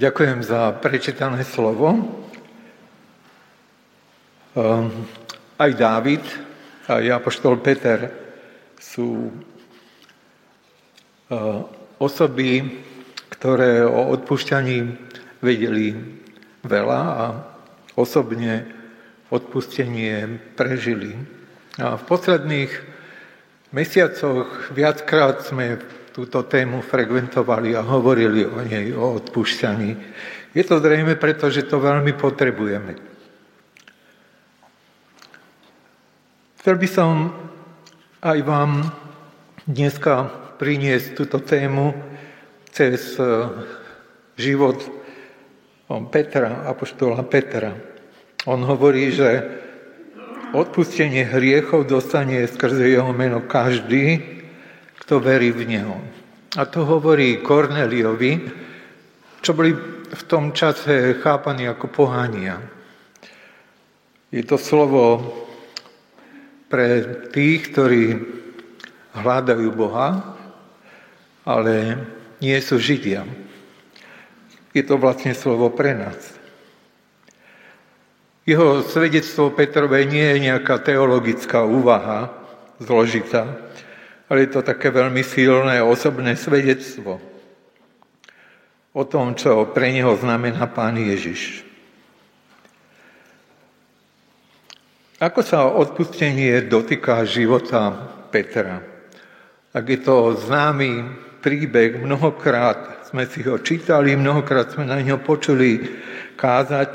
Ďakujem za prečítané slovo. Ehm, aj Dávid, aj Apoštol Peter sú ehm, osoby, ktoré o odpúšťaní vedeli veľa a osobne odpustenie prežili. A v posledných mesiacoch viackrát sme túto tému frekventovali a hovorili o nej, o odpúšťaní. Je to zrejme preto, že to veľmi potrebujeme. Chcel by som aj vám dneska priniesť túto tému cez e, život Petra, apoštola Petra. On hovorí, že odpustenie hriechov dostane skrze jeho meno každý, kto verí v Neho. A to hovorí Korneliovi, čo boli v tom čase chápaní ako pohania. Je to slovo pre tých, ktorí hľadajú Boha, ale nie sú Židia. Je to vlastne slovo pre nás. Jeho svedectvo Petrové nie je nejaká teologická úvaha zložitá, ale je to také veľmi silné osobné svedectvo o tom, čo pre neho znamená Pán Ježiš. Ako sa odpustenie dotýka života Petra? Ak je to známy príbeh, mnohokrát sme si ho čítali, mnohokrát sme na ňo počuli kázať.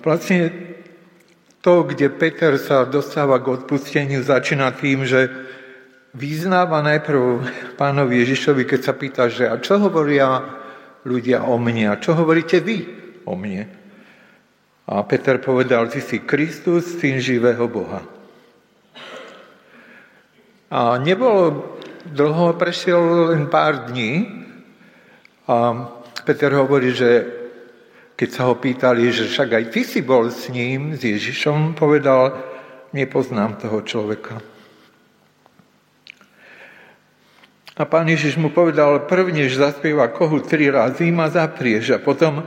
Vlastne to, kde Peter sa dostáva k odpusteniu, začína tým, že vyznáva najprv pánovi Ježišovi, keď sa pýta, že a čo hovoria ľudia o mne a čo hovoríte vy o mne? A Peter povedal, ty si Kristus, syn živého Boha. A nebolo dlho, prešiel len pár dní a Peter hovorí, že keď sa ho pýtali, že však aj ty si bol s ním, s Ježišom, povedal, nepoznám toho človeka. A pán Ježiš mu povedal, prvnež zaspieva kohu tri razy, ma zaprieš. A potom,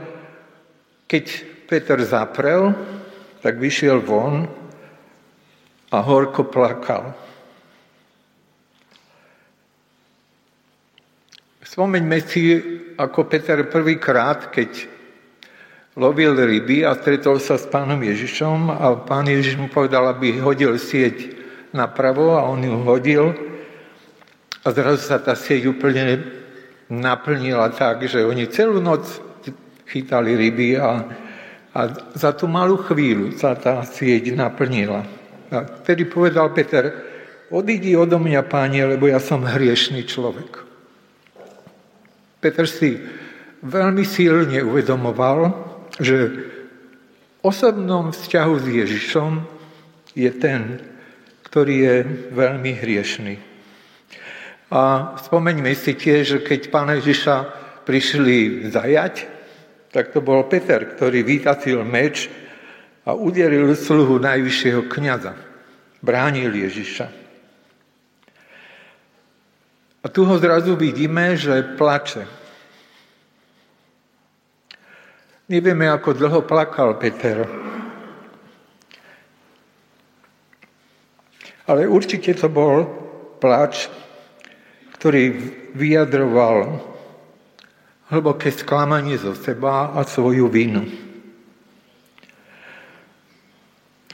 keď Peter zaprel, tak vyšiel von a horko plakal. Spomeňme si, ako Peter prvýkrát, keď lovil ryby a stretol sa s pánom Ježišom a pán Ježiš mu povedal, aby hodil sieť napravo a on ju hodil a zrazu sa tá sieť úplne naplnila tak, že oni celú noc chytali ryby a, a za tú malú chvíľu sa tá sieť naplnila. A vtedy povedal Peter, odídi odo mňa, pánie, lebo ja som hriešný človek. Peter si veľmi silne uvedomoval, že v osobnom vzťahu s Ježišom je ten, ktorý je veľmi hriešný. A spomeňme si tiež, že keď pána Ježiša prišli zajať, tak to bol Peter, ktorý vytacil meč a uderil sluhu najvyššieho kniaza. Bránil Ježiša. A tu ho zrazu vidíme, že plače. Nevieme, ako dlho plakal Peter. Ale určite to bol plač, ktorý vyjadroval hlboké sklamanie zo seba a svoju vinu.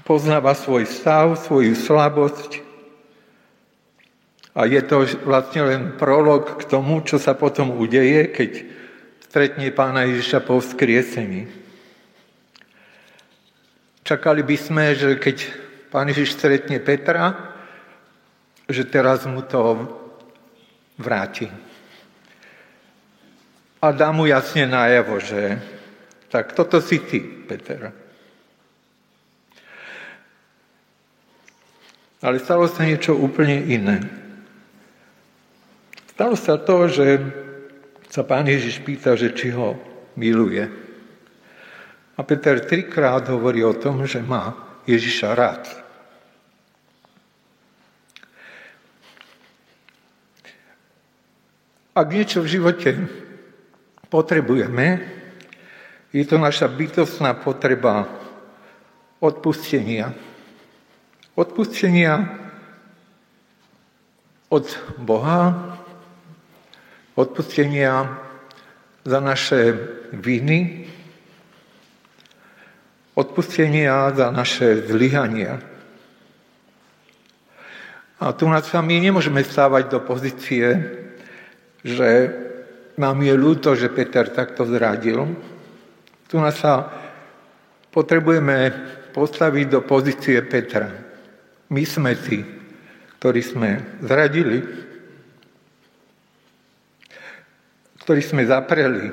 Poznáva svoj stav, svoju slabosť a je to vlastne len prolog k tomu, čo sa potom udeje, keď stretne pána Ježiša po vzkriesení. Čakali by sme, že keď pán Ježiš stretne Petra, že teraz mu to vráti. A dá mu jasne najavo, že tak toto si ty, Peter. Ale stalo sa niečo úplne iné. Stalo sa to, že sa pán Ježiš pýta, že či ho miluje. A Peter trikrát hovorí o tom, že má Ježiša rád. Ak niečo v živote potrebujeme, je to naša bytostná potreba odpustenia. Odpustenia od Boha, odpustenia za naše viny, odpustenia za naše zlyhania. A tu nás my nemôžeme stávať do pozície, že nám je ľúto, že Peter takto zradil. Tu nás sa potrebujeme postaviť do pozície Petra. My sme tí, ktorí sme zradili, ktorí sme zapreli.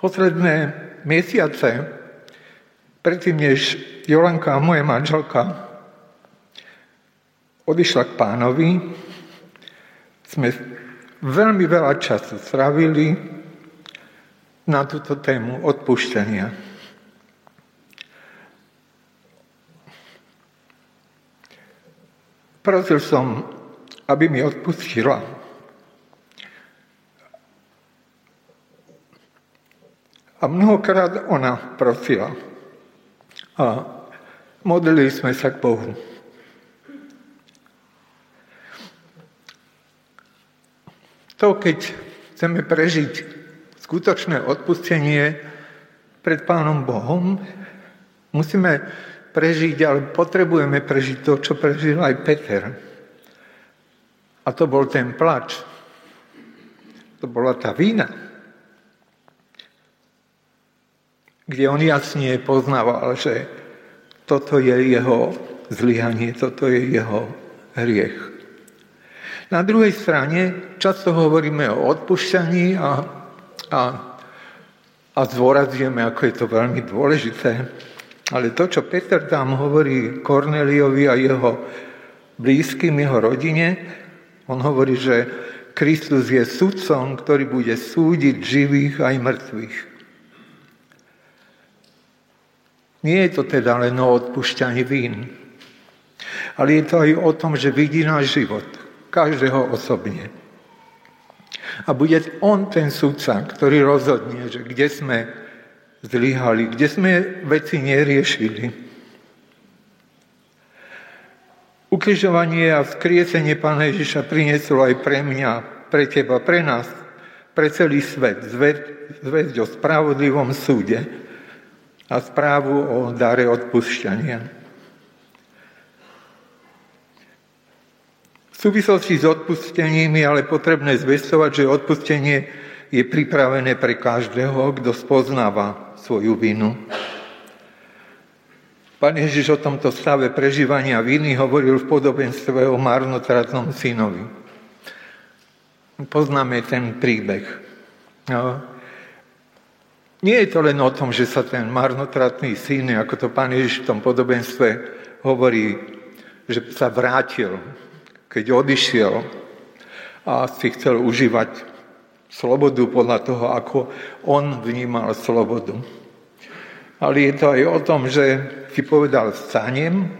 Posledné mesiace, predtým než Jolanka, moja manželka, odišla k pánovi, sme veľmi veľa času stravili na túto tému odpúšťania. Prosil som, aby mi odpustila. A mnohokrát ona prosila. A modlili sme sa k Bohu. To, keď chceme prežiť skutočné odpustenie pred Pánom Bohom, musíme prežiť, ale potrebujeme prežiť to, čo prežil aj Peter. A to bol ten plač. To bola tá vína. Kde on jasne poznával, že toto je jeho zlyhanie, toto je jeho hriech. Na druhej strane často hovoríme o odpušťaní a, a, a zdôrazujeme, ako je to veľmi dôležité. Ale to, čo Peter tam hovorí Korneliovi a jeho blízkym, jeho rodine, on hovorí, že Kristus je sudcom, ktorý bude súdiť živých aj mŕtvych. Nie je to teda len o odpušťaní vín, ale je to aj o tom, že vidí náš život každého osobne. A bude on ten sudca, ktorý rozhodne, že kde sme zlyhali, kde sme veci neriešili. Ukrižovanie a vzkriesenie Pána Ježiša prinieslo aj pre mňa, pre teba, pre nás, pre celý svet. Zväzť o spravodlivom súde a správu o dare odpúšťania. V súvislosti s odpustením je ale potrebné zvestovať, že odpustenie je pripravené pre každého, kto spoznáva svoju vinu. Pán Ježiš o tomto stave prežívania viny hovoril v podobenstve o marnotratnom synovi. Poznáme ten príbeh. No. Nie je to len o tom, že sa ten marnotratný syn, ako to pán Ježiš v tom podobenstve hovorí, že sa vrátil keď odišiel a si chcel užívať slobodu podľa toho, ako on vnímal slobodu. Ale je to aj o tom, že si povedal, stanem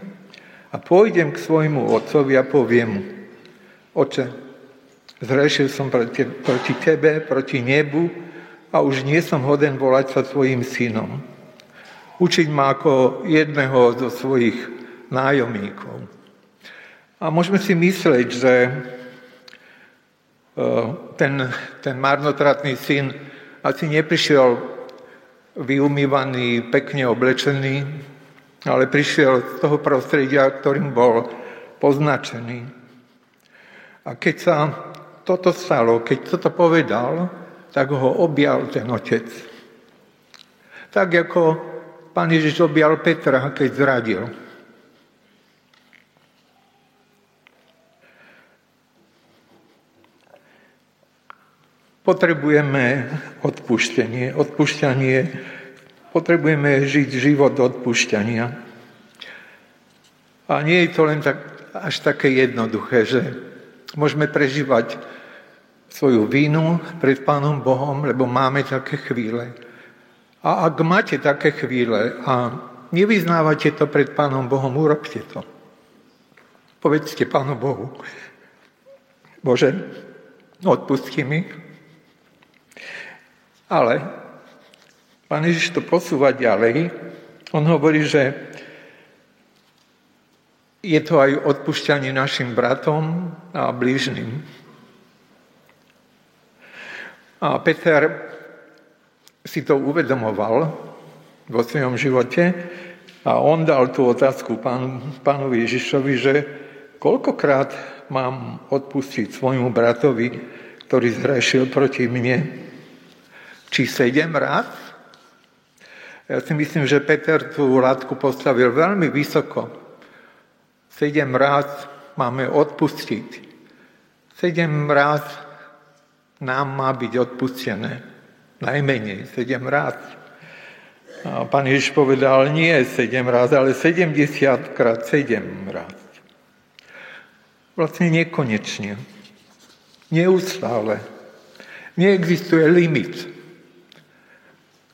a pôjdem k svojmu otcovi a poviem oče, zrešil som proti, proti tebe, proti nebu a už nie som hoden volať sa tvojim synom. Učiť ma ako jedného zo svojich nájomníkov. A môžeme si myslieť, že e, ten, ten marnotratný syn asi neprišiel vyumývaný, pekne oblečený, ale prišiel z toho prostredia, ktorým bol poznačený. A keď sa toto stalo, keď toto povedal, tak ho objal ten otec. Tak ako pán Ježiš objal Petra, keď zradil. Potrebujeme odpuštenie. Odpušťanie, potrebujeme žiť život odpušťania. A nie je to len tak, až také jednoduché, že môžeme prežívať svoju vínu pred Pánom Bohom, lebo máme také chvíle. A ak máte také chvíle a nevyznávate to pred Pánom Bohom, urobte to. Povedzte Pánu Bohu, Bože, odpustí mi. Ale pán Ježiš to posúva ďalej. On hovorí, že je to aj odpúšťanie našim bratom a blížnym. A Peter si to uvedomoval vo svojom živote a on dal tú otázku pán, pánovi Ježišovi, že koľkokrát mám odpustiť svojmu bratovi, ktorý zhrešil proti mne? Či sedem rád? Ja si myslím, že Peter tú látku postavil veľmi vysoko. Sedem rád máme odpustiť. Sedem rád nám má byť odpustené. Najmenej, sedem rád. A pán Ježiš povedal, nie sedem rád, ale 70 krát sedem rád. Vlastne nekonečne. Neustále. Neexistuje limit,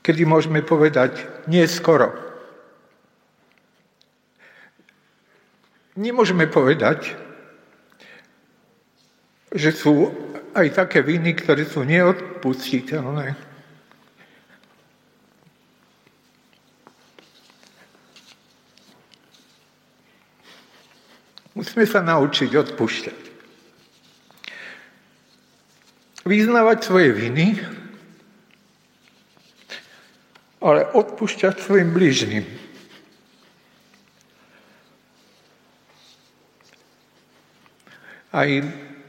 kedy môžeme povedať neskoro. Nemôžeme povedať, že sú aj také viny, ktoré sú neodpustiteľné. Musíme sa naučiť odpúšťať. Vyznávať svoje viny, ale odpúšťať svojim blížnym. Aj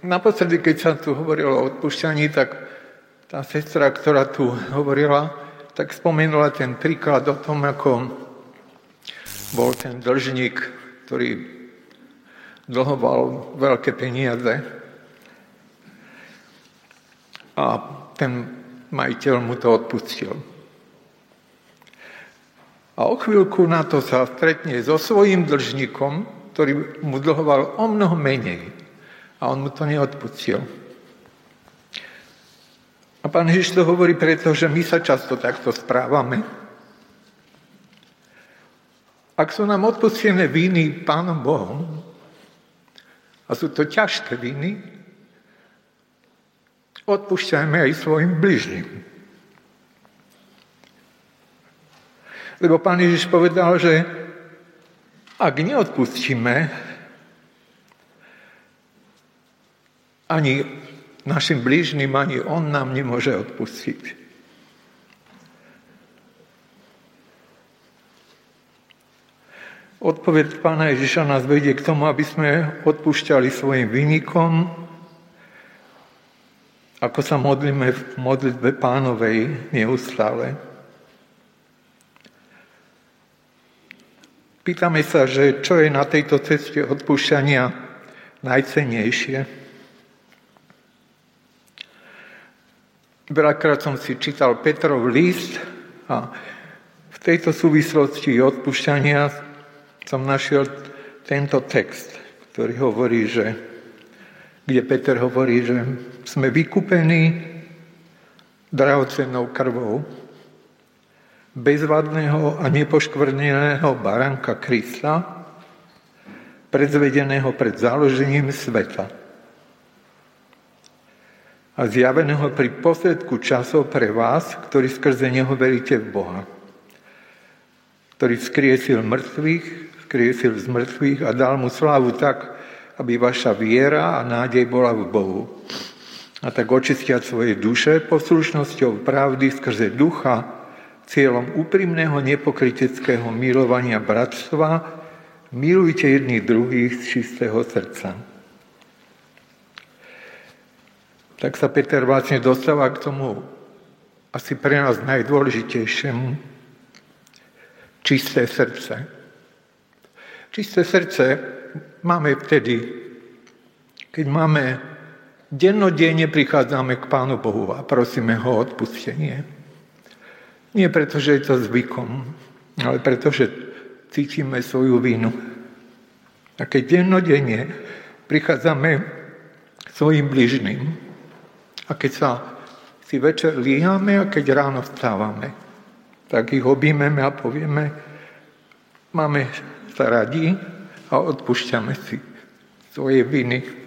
naposledy, keď sa tu hovorilo o odpúšťaní, tak tá sestra, ktorá tu hovorila, tak spomenula ten príklad o tom, ako bol ten dlžník, ktorý dlhoval veľké peniaze a ten majiteľ mu to odpustil. A o chvíľku na to sa stretne so svojím dlžníkom, ktorý mu dlhoval o mnoho menej a on mu to neodpustil. A pán Ježiš to hovorí preto, že my sa často takto správame. Ak sú nám odpustené viny Pánom Bohom, a sú to ťažké viny, odpúšťajme aj svojim bližným. Lebo pán Ježiš povedal, že ak neodpustíme, ani našim blížnym, ani on nám nemôže odpustiť. Odpoveď pána Ježiša nás vedie k tomu, aby sme odpúšťali svojim vynikom, ako sa modlíme v modlitbe pánovej neustále. Pýtame sa, že čo je na tejto ceste odpúšťania najcennejšie. Veľakrát som si čítal Petrov list a v tejto súvislosti odpúšťania som našiel tento text, ktorý hovorí, že, kde Peter hovorí, že sme vykúpení drahocennou krvou bezvadného a nepoškvrneného baránka Krista, predzvedeného pred založením sveta a zjaveného pri posledku časov pre vás, ktorí skrze Neho veríte v Boha, ktorý vzkriesil mŕtvych, vzkriesil z mŕtvych a dal mu slávu tak, aby vaša viera a nádej bola v Bohu. A tak očistiať svoje duše poslušnosťou pravdy skrze ducha, cieľom úprimného nepokryteckého milovania bratstva, milujte jedných druhých z čistého srdca. Tak sa Peter vlastne dostáva k tomu asi pre nás najdôležitejšiemu čisté srdce. Čisté srdce máme vtedy, keď máme dennodenne prichádzame k Pánu Bohu a prosíme ho o odpustenie. Nie preto, že je to zvykom, ale preto, že cítime svoju vinu. A keď dennodenne prichádzame svojim bližným, a keď sa si večer líhame a keď ráno vstávame, tak ich objímeme a povieme, máme sa radi a odpúšťame si svoje viny.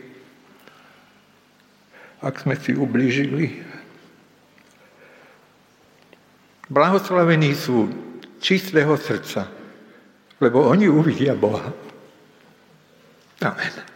ak sme si ublížili. Blahoslavení sú čistého srdca, lebo oni uvidia Boha. Amen.